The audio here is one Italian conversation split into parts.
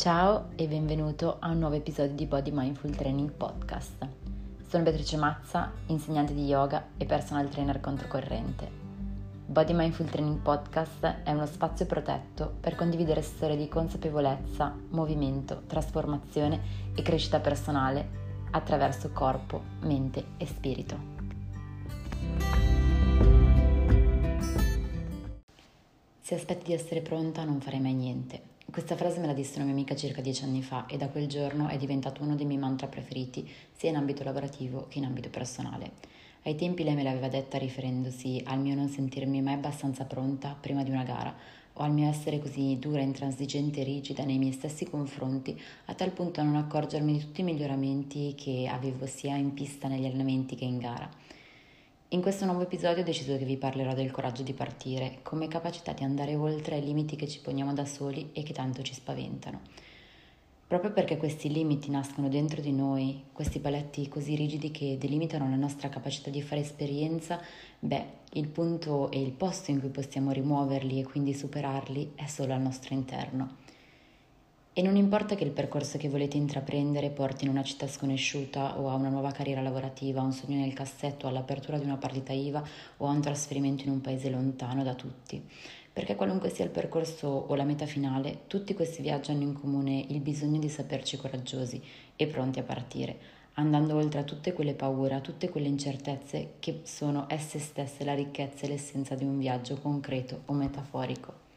Ciao e benvenuto a un nuovo episodio di Body Mindful Training Podcast. Sono Beatrice Mazza, insegnante di yoga e personal trainer controcorrente. Body Mindful Training Podcast è uno spazio protetto per condividere storie di consapevolezza, movimento, trasformazione e crescita personale attraverso corpo, mente e spirito. Se aspetti di essere pronta non farei mai niente. Questa frase me la disse una mia amica circa dieci anni fa e da quel giorno è diventato uno dei miei mantra preferiti sia in ambito lavorativo che in ambito personale. Ai tempi lei me l'aveva detta riferendosi al mio non sentirmi mai abbastanza pronta prima di una gara o al mio essere così dura, intransigente e rigida nei miei stessi confronti, a tal punto da non accorgermi di tutti i miglioramenti che avevo sia in pista negli allenamenti che in gara. In questo nuovo episodio ho deciso che vi parlerò del coraggio di partire, come capacità di andare oltre ai limiti che ci poniamo da soli e che tanto ci spaventano. Proprio perché questi limiti nascono dentro di noi, questi paletti così rigidi che delimitano la nostra capacità di fare esperienza, beh, il punto e il posto in cui possiamo rimuoverli e quindi superarli è solo al nostro interno. E non importa che il percorso che volete intraprendere porti in una città sconosciuta o a una nuova carriera lavorativa, a un sogno nel cassetto, all'apertura di una partita IVA o a un trasferimento in un paese lontano da tutti. Perché qualunque sia il percorso o la meta finale, tutti questi viaggi hanno in comune il bisogno di saperci coraggiosi e pronti a partire, andando oltre a tutte quelle paure, a tutte quelle incertezze che sono esse stesse la ricchezza e l'essenza di un viaggio concreto o metaforico.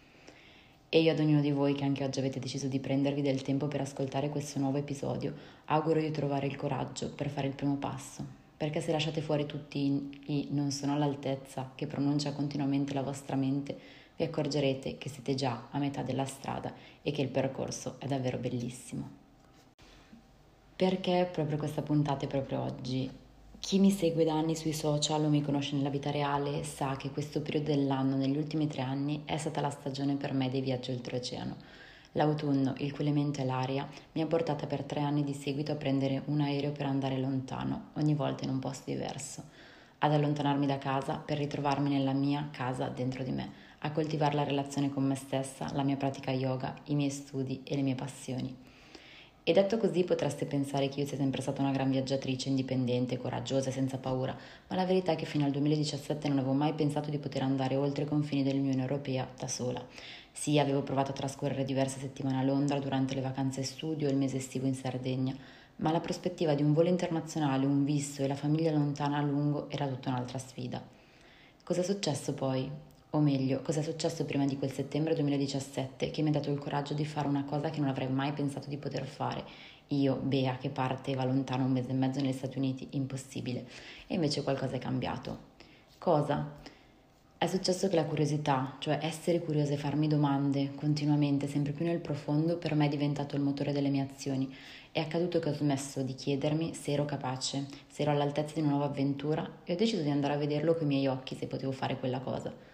E io ad ognuno di voi che anche oggi avete deciso di prendervi del tempo per ascoltare questo nuovo episodio, auguro di trovare il coraggio per fare il primo passo. Perché se lasciate fuori tutti i non sono all'altezza che pronuncia continuamente la vostra mente, vi accorgerete che siete già a metà della strada e che il percorso è davvero bellissimo. Perché proprio questa puntata è proprio oggi? Chi mi segue da anni sui social o mi conosce nella vita reale sa che questo periodo dell'anno, negli ultimi tre anni, è stata la stagione per me dei viaggi oltreoceano. L'autunno, il cui elemento è l'aria, mi ha portata per tre anni di seguito a prendere un aereo per andare lontano, ogni volta in un posto diverso, ad allontanarmi da casa per ritrovarmi nella mia casa dentro di me, a coltivare la relazione con me stessa, la mia pratica yoga, i miei studi e le mie passioni. E detto così potreste pensare che io sia sempre stata una gran viaggiatrice, indipendente, coraggiosa e senza paura, ma la verità è che fino al 2017 non avevo mai pensato di poter andare oltre i confini dell'Unione Europea da sola. Sì, avevo provato a trascorrere diverse settimane a Londra durante le vacanze studio e il mese estivo in Sardegna, ma la prospettiva di un volo internazionale, un visto e la famiglia lontana a lungo era tutta un'altra sfida. Cosa è successo poi? O meglio, cosa è successo prima di quel settembre 2017 che mi ha dato il coraggio di fare una cosa che non avrei mai pensato di poter fare. Io, Bea, che parte e va lontano un mese e mezzo negli Stati Uniti, impossibile. E invece qualcosa è cambiato. Cosa? È successo che la curiosità, cioè essere curiosa e farmi domande continuamente, sempre più nel profondo, per me è diventato il motore delle mie azioni. È accaduto che ho smesso di chiedermi se ero capace, se ero all'altezza di una nuova avventura e ho deciso di andare a vederlo con i miei occhi se potevo fare quella cosa.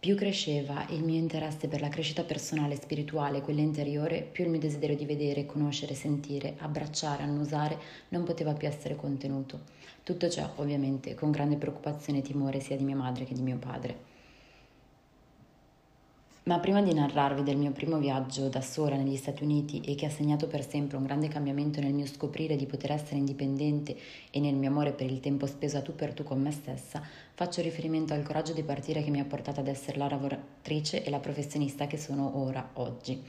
Più cresceva il mio interesse per la crescita personale e spirituale, quella interiore, più il mio desiderio di vedere, conoscere, sentire, abbracciare, annusare non poteva più essere contenuto. Tutto ciò, ovviamente, con grande preoccupazione e timore sia di mia madre che di mio padre. Ma prima di narrarvi del mio primo viaggio da sola negli Stati Uniti e che ha segnato per sempre un grande cambiamento nel mio scoprire di poter essere indipendente e nel mio amore per il tempo speso a tu per tu con me stessa, faccio riferimento al coraggio di partire che mi ha portato ad essere la lavoratrice e la professionista che sono ora, oggi.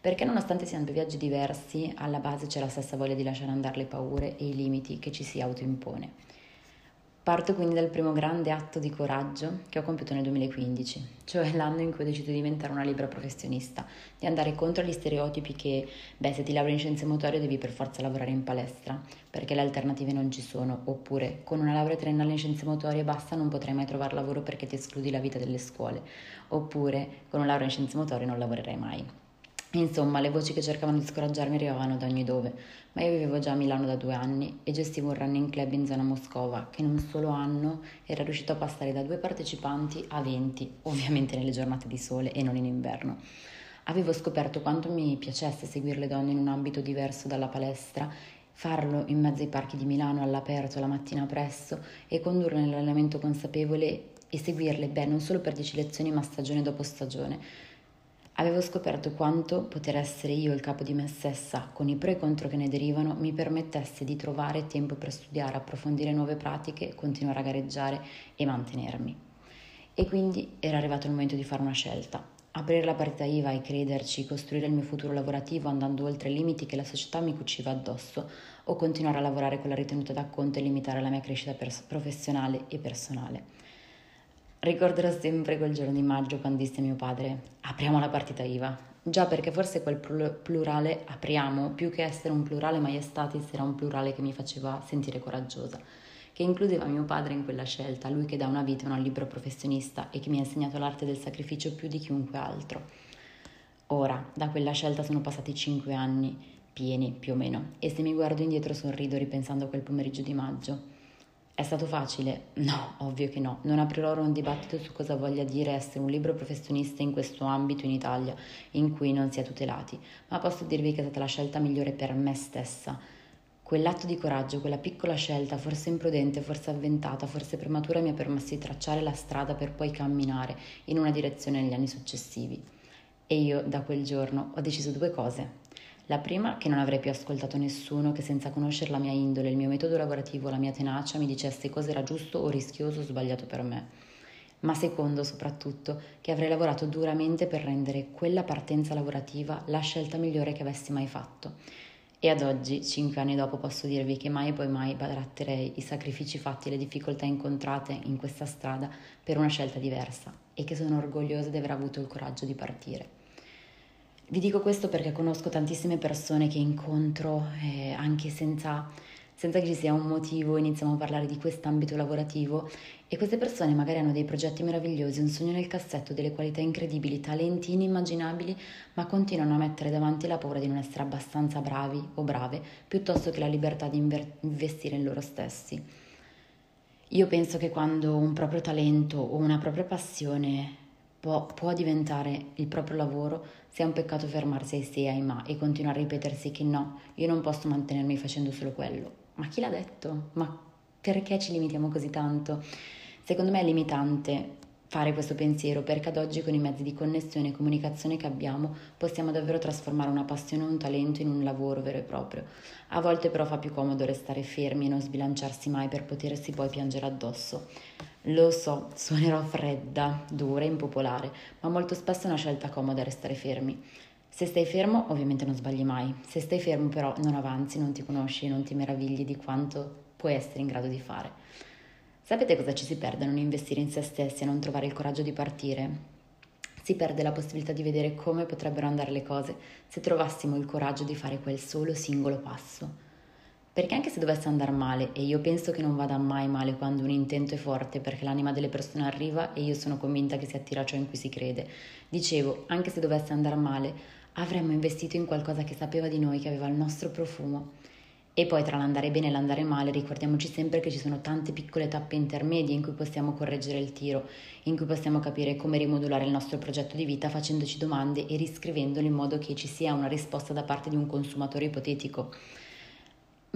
Perché nonostante siano due viaggi diversi, alla base c'è la stessa voglia di lasciare andare le paure e i limiti che ci si autoimpone. Parto quindi dal primo grande atto di coraggio che ho compiuto nel 2015, cioè l'anno in cui ho deciso di diventare una libera professionista, di andare contro gli stereotipi che, beh, se ti lauri in scienze motorie devi per forza lavorare in palestra, perché le alternative non ci sono, oppure con una laurea triennale in scienze motorie basta, non potrai mai trovare lavoro perché ti escludi la vita delle scuole, oppure con una laurea in scienze motorie non lavorerai mai. Insomma, le voci che cercavano di scoraggiarmi arrivavano da ogni dove, ma io vivevo già a Milano da due anni e gestivo un running club in zona Moscova che in un solo anno era riuscito a passare da due partecipanti a 20, ovviamente nelle giornate di sole e non in inverno. Avevo scoperto quanto mi piacesse seguire le donne in un ambito diverso dalla palestra farlo in mezzo ai parchi di Milano all'aperto la mattina presto e condurle nell'allenamento consapevole e seguirle, beh, non solo per 10 lezioni ma stagione dopo stagione, Avevo scoperto quanto poter essere io il capo di me stessa, con i pro e contro che ne derivano, mi permettesse di trovare tempo per studiare, approfondire nuove pratiche, continuare a gareggiare e mantenermi. E quindi era arrivato il momento di fare una scelta. Aprire la partita IVA e crederci, costruire il mio futuro lavorativo andando oltre i limiti che la società mi cuciva addosso, o continuare a lavorare con la ritenuta d'acconto e limitare la mia crescita pers- professionale e personale. Ricorderò sempre quel giorno di maggio quando disse mio padre apriamo la partita IVA. Già perché forse quel plurale apriamo, più che essere un plurale maiestatis, era un plurale che mi faceva sentire coraggiosa, che includeva mio padre in quella scelta, lui che da una vita è un libero professionista e che mi ha insegnato l'arte del sacrificio più di chiunque altro. Ora, da quella scelta sono passati cinque anni, pieni più o meno, e se mi guardo indietro sorrido ripensando a quel pomeriggio di maggio. È stato facile? No, ovvio che no. Non aprirò ora un dibattito su cosa voglia dire essere un libero professionista in questo ambito in Italia, in cui non si è tutelati, ma posso dirvi che è stata la scelta migliore per me stessa. Quell'atto di coraggio, quella piccola scelta, forse imprudente, forse avventata, forse prematura, mi ha permesso di tracciare la strada per poi camminare in una direzione negli anni successivi. E io, da quel giorno, ho deciso due cose. La prima, che non avrei più ascoltato nessuno che senza conoscere la mia indole, il mio metodo lavorativo, la mia tenacia mi dicesse cosa era giusto o rischioso o sbagliato per me. Ma secondo, soprattutto, che avrei lavorato duramente per rendere quella partenza lavorativa la scelta migliore che avessi mai fatto. E ad oggi, cinque anni dopo, posso dirvi che mai e poi mai baratterei i sacrifici fatti e le difficoltà incontrate in questa strada per una scelta diversa e che sono orgogliosa di aver avuto il coraggio di partire. Vi dico questo perché conosco tantissime persone che incontro eh, anche senza, senza che ci sia un motivo, iniziamo a parlare di quest'ambito lavorativo e queste persone magari hanno dei progetti meravigliosi, un sogno nel cassetto, delle qualità incredibili, talenti inimmaginabili, ma continuano a mettere davanti la paura di non essere abbastanza bravi o brave, piuttosto che la libertà di investire in loro stessi. Io penso che quando un proprio talento o una propria passione può, può diventare il proprio lavoro, se è un peccato fermarsi ai se e ai ma e continuare a ripetersi che no, io non posso mantenermi facendo solo quello. Ma chi l'ha detto? Ma perché ci limitiamo così tanto? Secondo me è limitante fare questo pensiero perché ad oggi con i mezzi di connessione e comunicazione che abbiamo possiamo davvero trasformare una passione o un talento in un lavoro vero e proprio. A volte però fa più comodo restare fermi e non sbilanciarsi mai per potersi poi piangere addosso. Lo so, suonerò fredda, dura e impopolare, ma molto spesso è una scelta comoda restare fermi. Se stai fermo, ovviamente non sbagli mai. Se stai fermo, però, non avanzi, non ti conosci, non ti meravigli di quanto puoi essere in grado di fare. Sapete cosa ci si perde a non investire in se stessi, a non trovare il coraggio di partire? Si perde la possibilità di vedere come potrebbero andare le cose se trovassimo il coraggio di fare quel solo singolo passo. Perché anche se dovesse andare male, e io penso che non vada mai male quando un intento è forte perché l'anima delle persone arriva e io sono convinta che si attira ciò in cui si crede, dicevo, anche se dovesse andare male, avremmo investito in qualcosa che sapeva di noi, che aveva il nostro profumo. E poi tra l'andare bene e l'andare male ricordiamoci sempre che ci sono tante piccole tappe intermedie in cui possiamo correggere il tiro, in cui possiamo capire come rimodulare il nostro progetto di vita facendoci domande e riscrivendolo in modo che ci sia una risposta da parte di un consumatore ipotetico.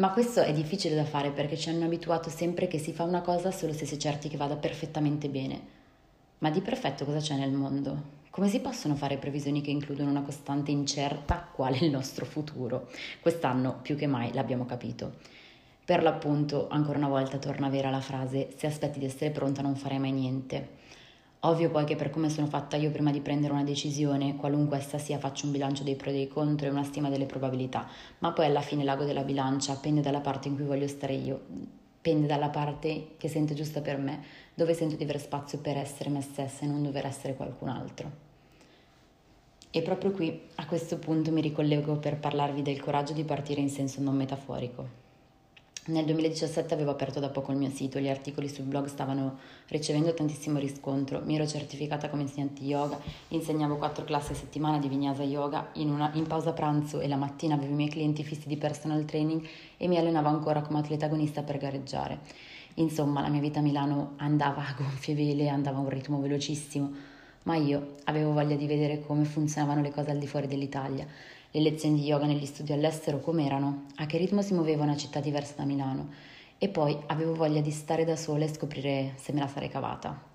Ma questo è difficile da fare perché ci hanno abituato sempre che si fa una cosa solo se si è certi che vada perfettamente bene. Ma di perfetto cosa c'è nel mondo? Come si possono fare previsioni che includono una costante incerta quale il nostro futuro? Quest'anno più che mai l'abbiamo capito. Per l'appunto, ancora una volta torna vera la frase se aspetti di essere pronta non farai mai niente. Ovvio poi che per come sono fatta io prima di prendere una decisione, qualunque essa sia, faccio un bilancio dei pro e dei contro e una stima delle probabilità, ma poi alla fine l'ago della bilancia pende dalla parte in cui voglio stare io, pende dalla parte che sento giusta per me, dove sento di avere spazio per essere me stessa e non dover essere qualcun altro. E proprio qui, a questo punto, mi ricollego per parlarvi del coraggio di partire in senso non metaforico. Nel 2017 avevo aperto da poco il mio sito, gli articoli sul blog stavano ricevendo tantissimo riscontro, mi ero certificata come insegnante yoga, insegnavo quattro classi a settimana di vinyasa yoga, in, una, in pausa pranzo e la mattina avevo i miei clienti fissi di personal training e mi allenavo ancora come atleta agonista per gareggiare. Insomma, la mia vita a Milano andava a gonfie vele, andava a un ritmo velocissimo, ma io avevo voglia di vedere come funzionavano le cose al di fuori dell'Italia le lezioni di yoga negli studi all'estero com'erano, a che ritmo si muoveva una città diversa da Milano e poi avevo voglia di stare da sola e scoprire se me la sarei cavata.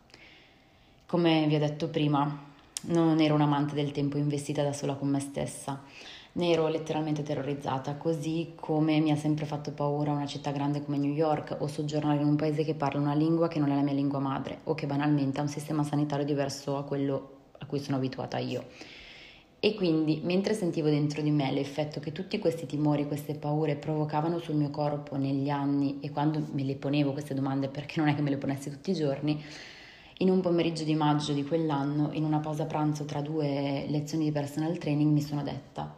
Come vi ho detto prima, non ero un amante del tempo investita da sola con me stessa, ne ero letteralmente terrorizzata, così come mi ha sempre fatto paura una città grande come New York o soggiornare in un paese che parla una lingua che non è la mia lingua madre o che banalmente ha un sistema sanitario diverso a quello a cui sono abituata io. E quindi, mentre sentivo dentro di me l'effetto che tutti questi timori, queste paure provocavano sul mio corpo negli anni e quando me le ponevo queste domande, perché non è che me le ponessi tutti i giorni, in un pomeriggio di maggio di quell'anno, in una pausa pranzo tra due lezioni di personal training, mi sono detta,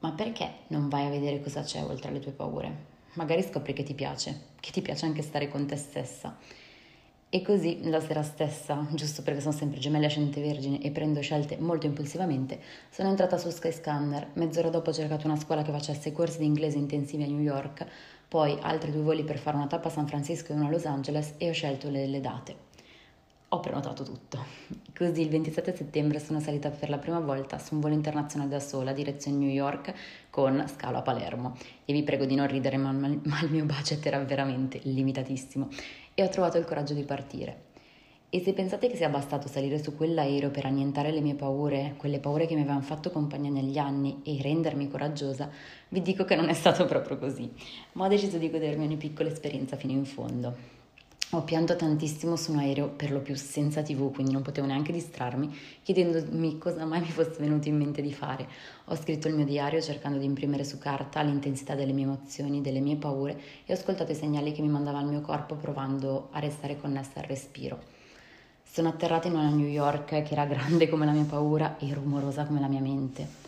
ma perché non vai a vedere cosa c'è oltre alle tue paure? Magari scopri che ti piace, che ti piace anche stare con te stessa e così la sera stessa, giusto perché sono sempre gemelle ascendente vergine e prendo scelte molto impulsivamente, sono entrata su Skyscanner. Mezz'ora dopo ho cercato una scuola che facesse corsi di inglese intensivi a New York, poi altri due voli per fare una tappa a San Francisco e una a Los Angeles e ho scelto le, le date. Ho prenotato tutto. Così il 27 settembre sono salita per la prima volta su un volo internazionale da sola, direzione New York, con scalo a Palermo. E vi prego di non ridere, ma, ma il mio budget era veramente limitatissimo e ho trovato il coraggio di partire. E se pensate che sia bastato salire su quell'aereo per annientare le mie paure, quelle paure che mi avevano fatto compagnia negli anni e rendermi coraggiosa, vi dico che non è stato proprio così, ma ho deciso di godermi ogni piccola esperienza fino in fondo. Ho pianto tantissimo su un aereo, per lo più senza tv, quindi non potevo neanche distrarmi, chiedendomi cosa mai mi fosse venuto in mente di fare. Ho scritto il mio diario cercando di imprimere su carta l'intensità delle mie emozioni, delle mie paure e ho ascoltato i segnali che mi mandava il mio corpo provando a restare connessa al respiro. Sono atterrata in una New York che era grande come la mia paura e rumorosa come la mia mente.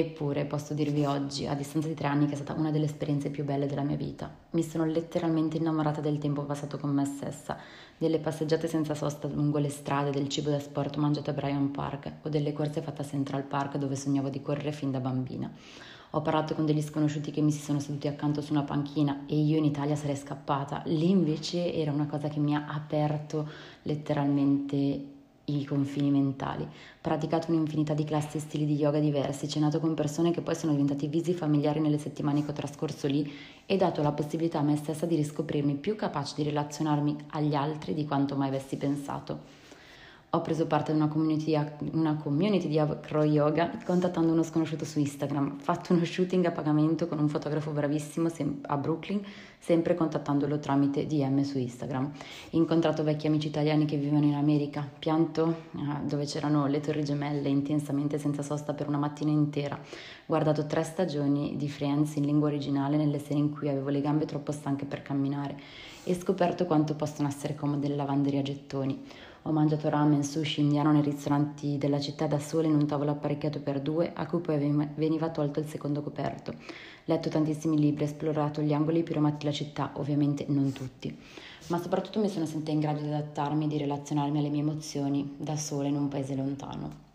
Eppure posso dirvi oggi, a distanza di tre anni, che è stata una delle esperienze più belle della mia vita. Mi sono letteralmente innamorata del tempo passato con me stessa, delle passeggiate senza sosta lungo le strade, del cibo da sport mangiato a Bryan Park o delle corse fatte a Central Park dove sognavo di correre fin da bambina. Ho parlato con degli sconosciuti che mi si sono seduti accanto su una panchina e io in Italia sarei scappata. Lì invece era una cosa che mi ha aperto letteralmente i confini mentali, praticato un'infinità di classi e stili di yoga diversi, cenato con persone che poi sono diventati visi familiari nelle settimane che ho trascorso lì e dato la possibilità a me stessa di riscoprirmi più capace di relazionarmi agli altri di quanto mai avessi pensato. Ho preso parte ad una community, una community di acro yoga contattando uno sconosciuto su Instagram, fatto uno shooting a pagamento con un fotografo bravissimo a Brooklyn, sempre contattandolo tramite DM su Instagram. Incontrato vecchi amici italiani che vivono in America, pianto eh, dove c'erano le torri gemelle intensamente senza sosta per una mattina intera, guardato tre stagioni di Friends in lingua originale nelle sere in cui avevo le gambe troppo stanche per camminare e scoperto quanto possono essere comode le lavanderie a gettoni. Ho mangiato ramen, sushi indiano nei ristoranti della città da sola in un tavolo apparecchiato per due, a cui poi veniva tolto il secondo coperto. Letto tantissimi libri, esplorato gli angoli più remoti della città, ovviamente non tutti. Ma soprattutto mi sono sentita in grado di adattarmi e di relazionarmi alle mie emozioni da sola in un paese lontano.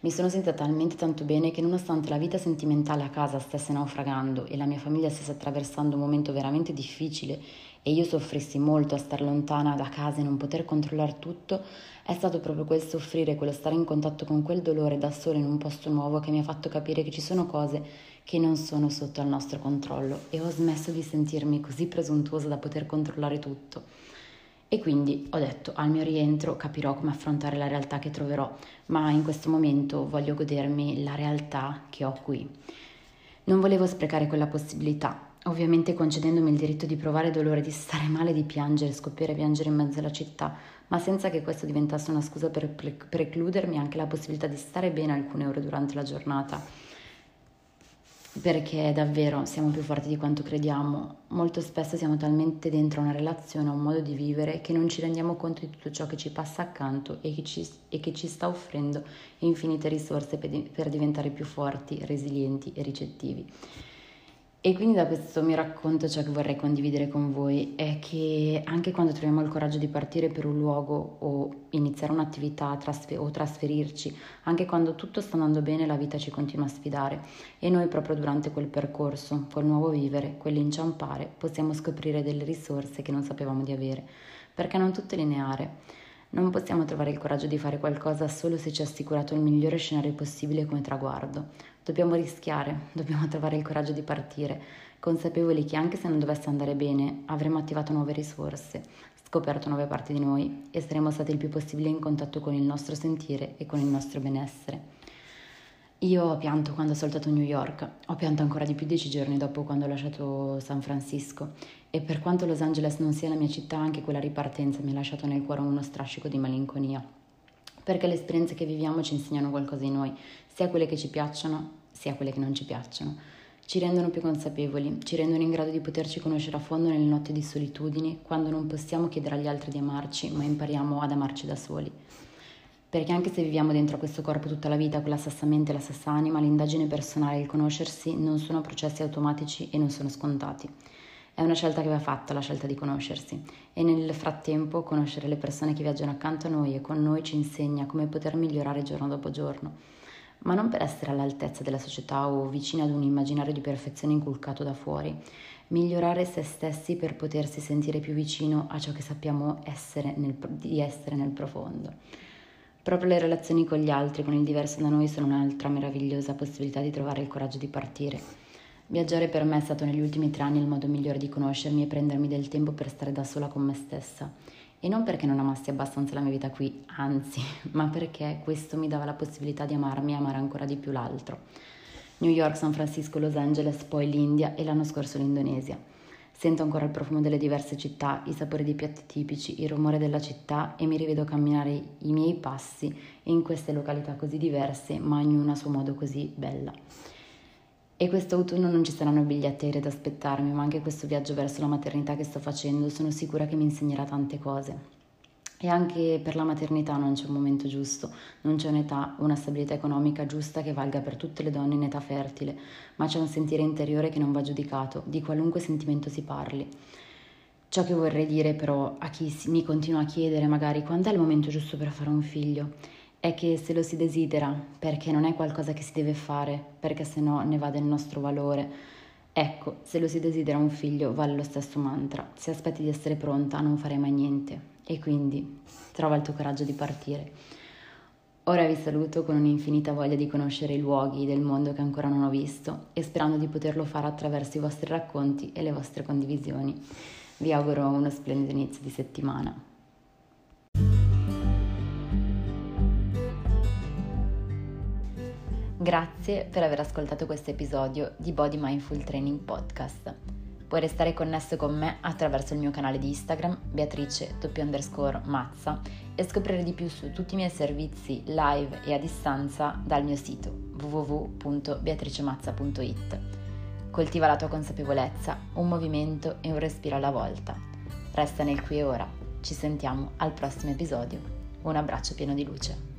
Mi sono sentita talmente tanto bene che nonostante la vita sentimentale a casa stesse naufragando e la mia famiglia stesse attraversando un momento veramente difficile e io soffrissi molto a star lontana da casa e non poter controllare tutto, è stato proprio quel soffrire, quello stare in contatto con quel dolore da solo in un posto nuovo che mi ha fatto capire che ci sono cose che non sono sotto al nostro controllo e ho smesso di sentirmi così presuntuosa da poter controllare tutto. E quindi ho detto al mio rientro capirò come affrontare la realtà che troverò, ma in questo momento voglio godermi la realtà che ho qui. Non volevo sprecare quella possibilità, ovviamente concedendomi il diritto di provare dolore, di stare male, di piangere, scoppiare e piangere in mezzo alla città, ma senza che questo diventasse una scusa per precludermi anche la possibilità di stare bene alcune ore durante la giornata perché davvero siamo più forti di quanto crediamo. Molto spesso siamo talmente dentro una relazione, un modo di vivere, che non ci rendiamo conto di tutto ciò che ci passa accanto e che ci, e che ci sta offrendo infinite risorse per, per diventare più forti, resilienti e ricettivi. E quindi da questo mio racconto ciò che vorrei condividere con voi è che anche quando troviamo il coraggio di partire per un luogo o iniziare un'attività trasfer- o trasferirci, anche quando tutto sta andando bene la vita ci continua a sfidare e noi proprio durante quel percorso, quel nuovo vivere, quell'inciampare, possiamo scoprire delle risorse che non sapevamo di avere, perché non tutto è lineare. Non possiamo trovare il coraggio di fare qualcosa solo se ci è assicurato il migliore scenario possibile come traguardo. Dobbiamo rischiare, dobbiamo trovare il coraggio di partire, consapevoli che anche se non dovesse andare bene, avremo attivato nuove risorse, scoperto nuove parti di noi e saremo stati il più possibile in contatto con il nostro sentire e con il nostro benessere. Io ho pianto quando ho saltato New York, ho pianto ancora di più dieci giorni dopo quando ho lasciato San Francisco e per quanto Los Angeles non sia la mia città, anche quella ripartenza mi ha lasciato nel cuore uno strascico di malinconia. Perché le esperienze che viviamo ci insegnano qualcosa di noi, sia quelle che ci piacciono, sia quelle che non ci piacciono. Ci rendono più consapevoli, ci rendono in grado di poterci conoscere a fondo nelle notti di solitudine, quando non possiamo chiedere agli altri di amarci, ma impariamo ad amarci da soli. Perché anche se viviamo dentro questo corpo tutta la vita con la stessa mente e la stessa anima, l'indagine personale e il conoscersi non sono processi automatici e non sono scontati. È una scelta che va fatta, la scelta di conoscersi, e nel frattempo conoscere le persone che viaggiano accanto a noi e con noi ci insegna come poter migliorare giorno dopo giorno, ma non per essere all'altezza della società o vicini ad un immaginario di perfezione inculcato da fuori, migliorare se stessi per potersi sentire più vicino a ciò che sappiamo essere nel, di essere nel profondo. Proprio le relazioni con gli altri, con il diverso da noi, sono un'altra meravigliosa possibilità di trovare il coraggio di partire. Viaggiare per me è stato negli ultimi tre anni il modo migliore di conoscermi e prendermi del tempo per stare da sola con me stessa. E non perché non amassi abbastanza la mia vita qui, anzi, ma perché questo mi dava la possibilità di amarmi e amare ancora di più l'altro. New York, San Francisco, Los Angeles, poi l'India e l'anno scorso l'Indonesia. Sento ancora il profumo delle diverse città, i sapori dei piatti tipici, il rumore della città e mi rivedo camminare i miei passi in queste località così diverse, ma ognuna a suo modo così bella. E quest'autunno non ci saranno biglietti aerei ad aspettarmi, ma anche questo viaggio verso la maternità che sto facendo sono sicura che mi insegnerà tante cose. E anche per la maternità non c'è un momento giusto, non c'è un'età, una stabilità economica giusta che valga per tutte le donne in età fertile, ma c'è un sentire interiore che non va giudicato, di qualunque sentimento si parli. Ciò che vorrei dire però a chi mi continua a chiedere magari quando è il momento giusto per fare un figlio è che se lo si desidera, perché non è qualcosa che si deve fare, perché se no ne va del nostro valore. Ecco, se lo si desidera un figlio vale lo stesso mantra. Se aspetti di essere pronta non farei mai niente e quindi trova il tuo coraggio di partire. Ora vi saluto con un'infinita voglia di conoscere i luoghi del mondo che ancora non ho visto e sperando di poterlo fare attraverso i vostri racconti e le vostre condivisioni. Vi auguro uno splendido inizio di settimana. Grazie per aver ascoltato questo episodio di Body Mindful Training Podcast. Puoi restare connesso con me attraverso il mio canale di Instagram, Beatrice Mazza, e scoprire di più su tutti i miei servizi live e a distanza dal mio sito www.beatricemazza.it. Coltiva la tua consapevolezza, un movimento e un respiro alla volta. Resta nel qui e ora. Ci sentiamo al prossimo episodio. Un abbraccio pieno di luce.